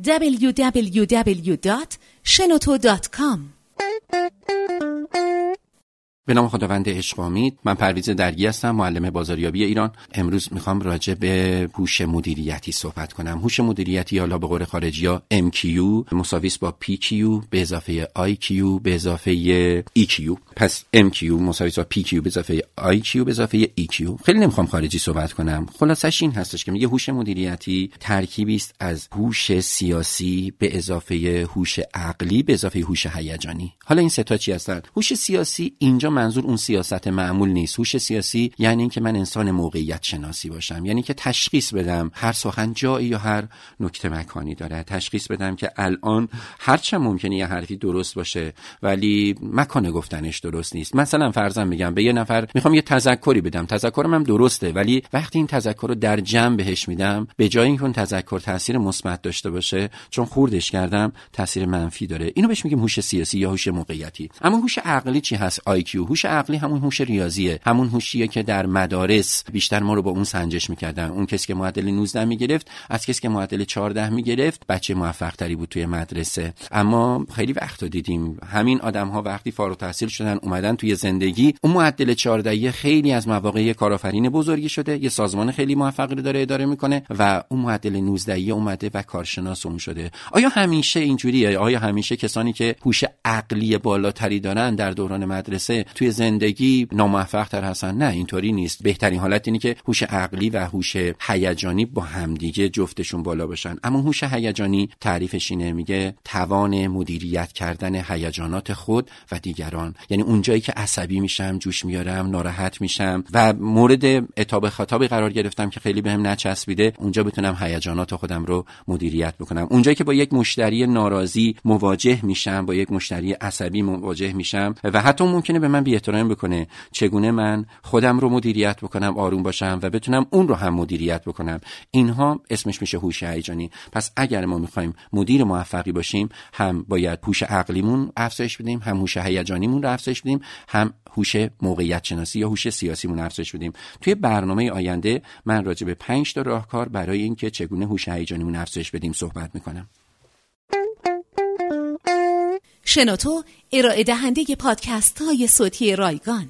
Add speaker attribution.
Speaker 1: www.shenoto.com
Speaker 2: به نام خداوند عشق امید. من پرویز درگی هستم معلم بازاریابی ایران. امروز می‌خوام راجع به هوش مدیریتی صحبت کنم. هوش مدیریتی حالا به قول خارجی ها MQ مساویس با PQ به اضافه IQ به اضافه EQ پس MQ مساویس با PQ به اضافه IQ به اضافه EQ خیلی نمی‌خوام خارجی صحبت کنم. خلاصش این هستش که میگه هوش مدیریتی ترکیبی است از هوش سیاسی به اضافه هوش عقلی به اضافه هوش هیجانی. حالا این سه تا چی هستن؟ هوش سیاسی اینجا منظور اون سیاست معمول نیست. هوش سیاسی یعنی اینکه من انسان موقعیت شناسی باشم. یعنی که تشخیص بدم هر سخن جایی یا هر نکته مکانی داره. تشخیص بدم که الان هرچه ممکنه یه حرفی درست باشه ولی مکان گفتنش درست نیست. مثلا فرضاً میگم به یه نفر می‌خوام یه تذکری بدم. تذکرم هم درسته ولی وقتی این تذکر رو در جمع بهش میدم به جای اینکه اون تذکر تاثیر مثبت داشته باشه چون خوردش کردم تاثیر منفی داره. اینو بهش میگیم هوش سیاسی یا هوش موقعیتی. اما هوش عقلی چی هست؟ IQ هوش عقلی همون هوش ریاضیه همون هوشیه که در مدارس بیشتر ما رو با اون سنجش می‌کردن. اون کسی که معدل 19 می‌گرفت از کسی که معدل 14 می‌گرفت بچه موفق تری بود توی مدرسه. اما خیلی وقت دیدیم. همین آدم ها وقتی فارغ التحصیل شدن اومدن توی زندگی. اون معدل 14 خیلی از مواقع کارآفرین بزرگی شده یه سازمان خیلی موفقی رو داره اداره می‌کنه و اون معدل 19 اومده و کارشناس اون شده. آیا همیشه اینجوریه؟ آیا همیشه کسانی که هوش عقلی بالاتری دارن در دوران مدرسه توی زندگی ناموفق تر هستن. نه اینطوری نیست. بهترین حالت اینه که هوش عقلی و هوش هیجانی با همدیگه جفتشون بالا باشن. اما هوش هیجانی تعریفش اینه میگه توان مدیریت کردن هیجانات خود و دیگران. یعنی اونجایی که عصبی میشم جوش میارم ناراحت میشم و مورد اتاب خطابی قرار گرفتم که خیلی بهم نچسبیده اونجا بتونم هیجانات خودم رو مدیریت بکنم. اونجایی که با یک مشتری ناراضی مواجه میشم با یک مشتری عصبی مواجه میشم و حتی ممکنه به من بی بکنه. چگونه من خودم رو مدیریت بکنم آروم باشم و بتونم اون رو هم مدیریت بکنم؟ اینها اسمش میشه هوش هیجانی. پس اگر ما می‌خوایم مدیر موفقی باشیم هم باید هوش عقلیمون افزایش بدیم هم هوش هیجانیمون رو افزایش بدیم هم هوش موقعیت شناسی یا هوش سیاسیمون افزایش بدیم. توی برنامه آینده من راجع به 5 تا راهکار برای اینکه چگونه هوش هیجانیمون افزایش بدیم صحبت می‌کنم.
Speaker 1: شنوتو ارائه دهنده پادکست های صوتی رایگان.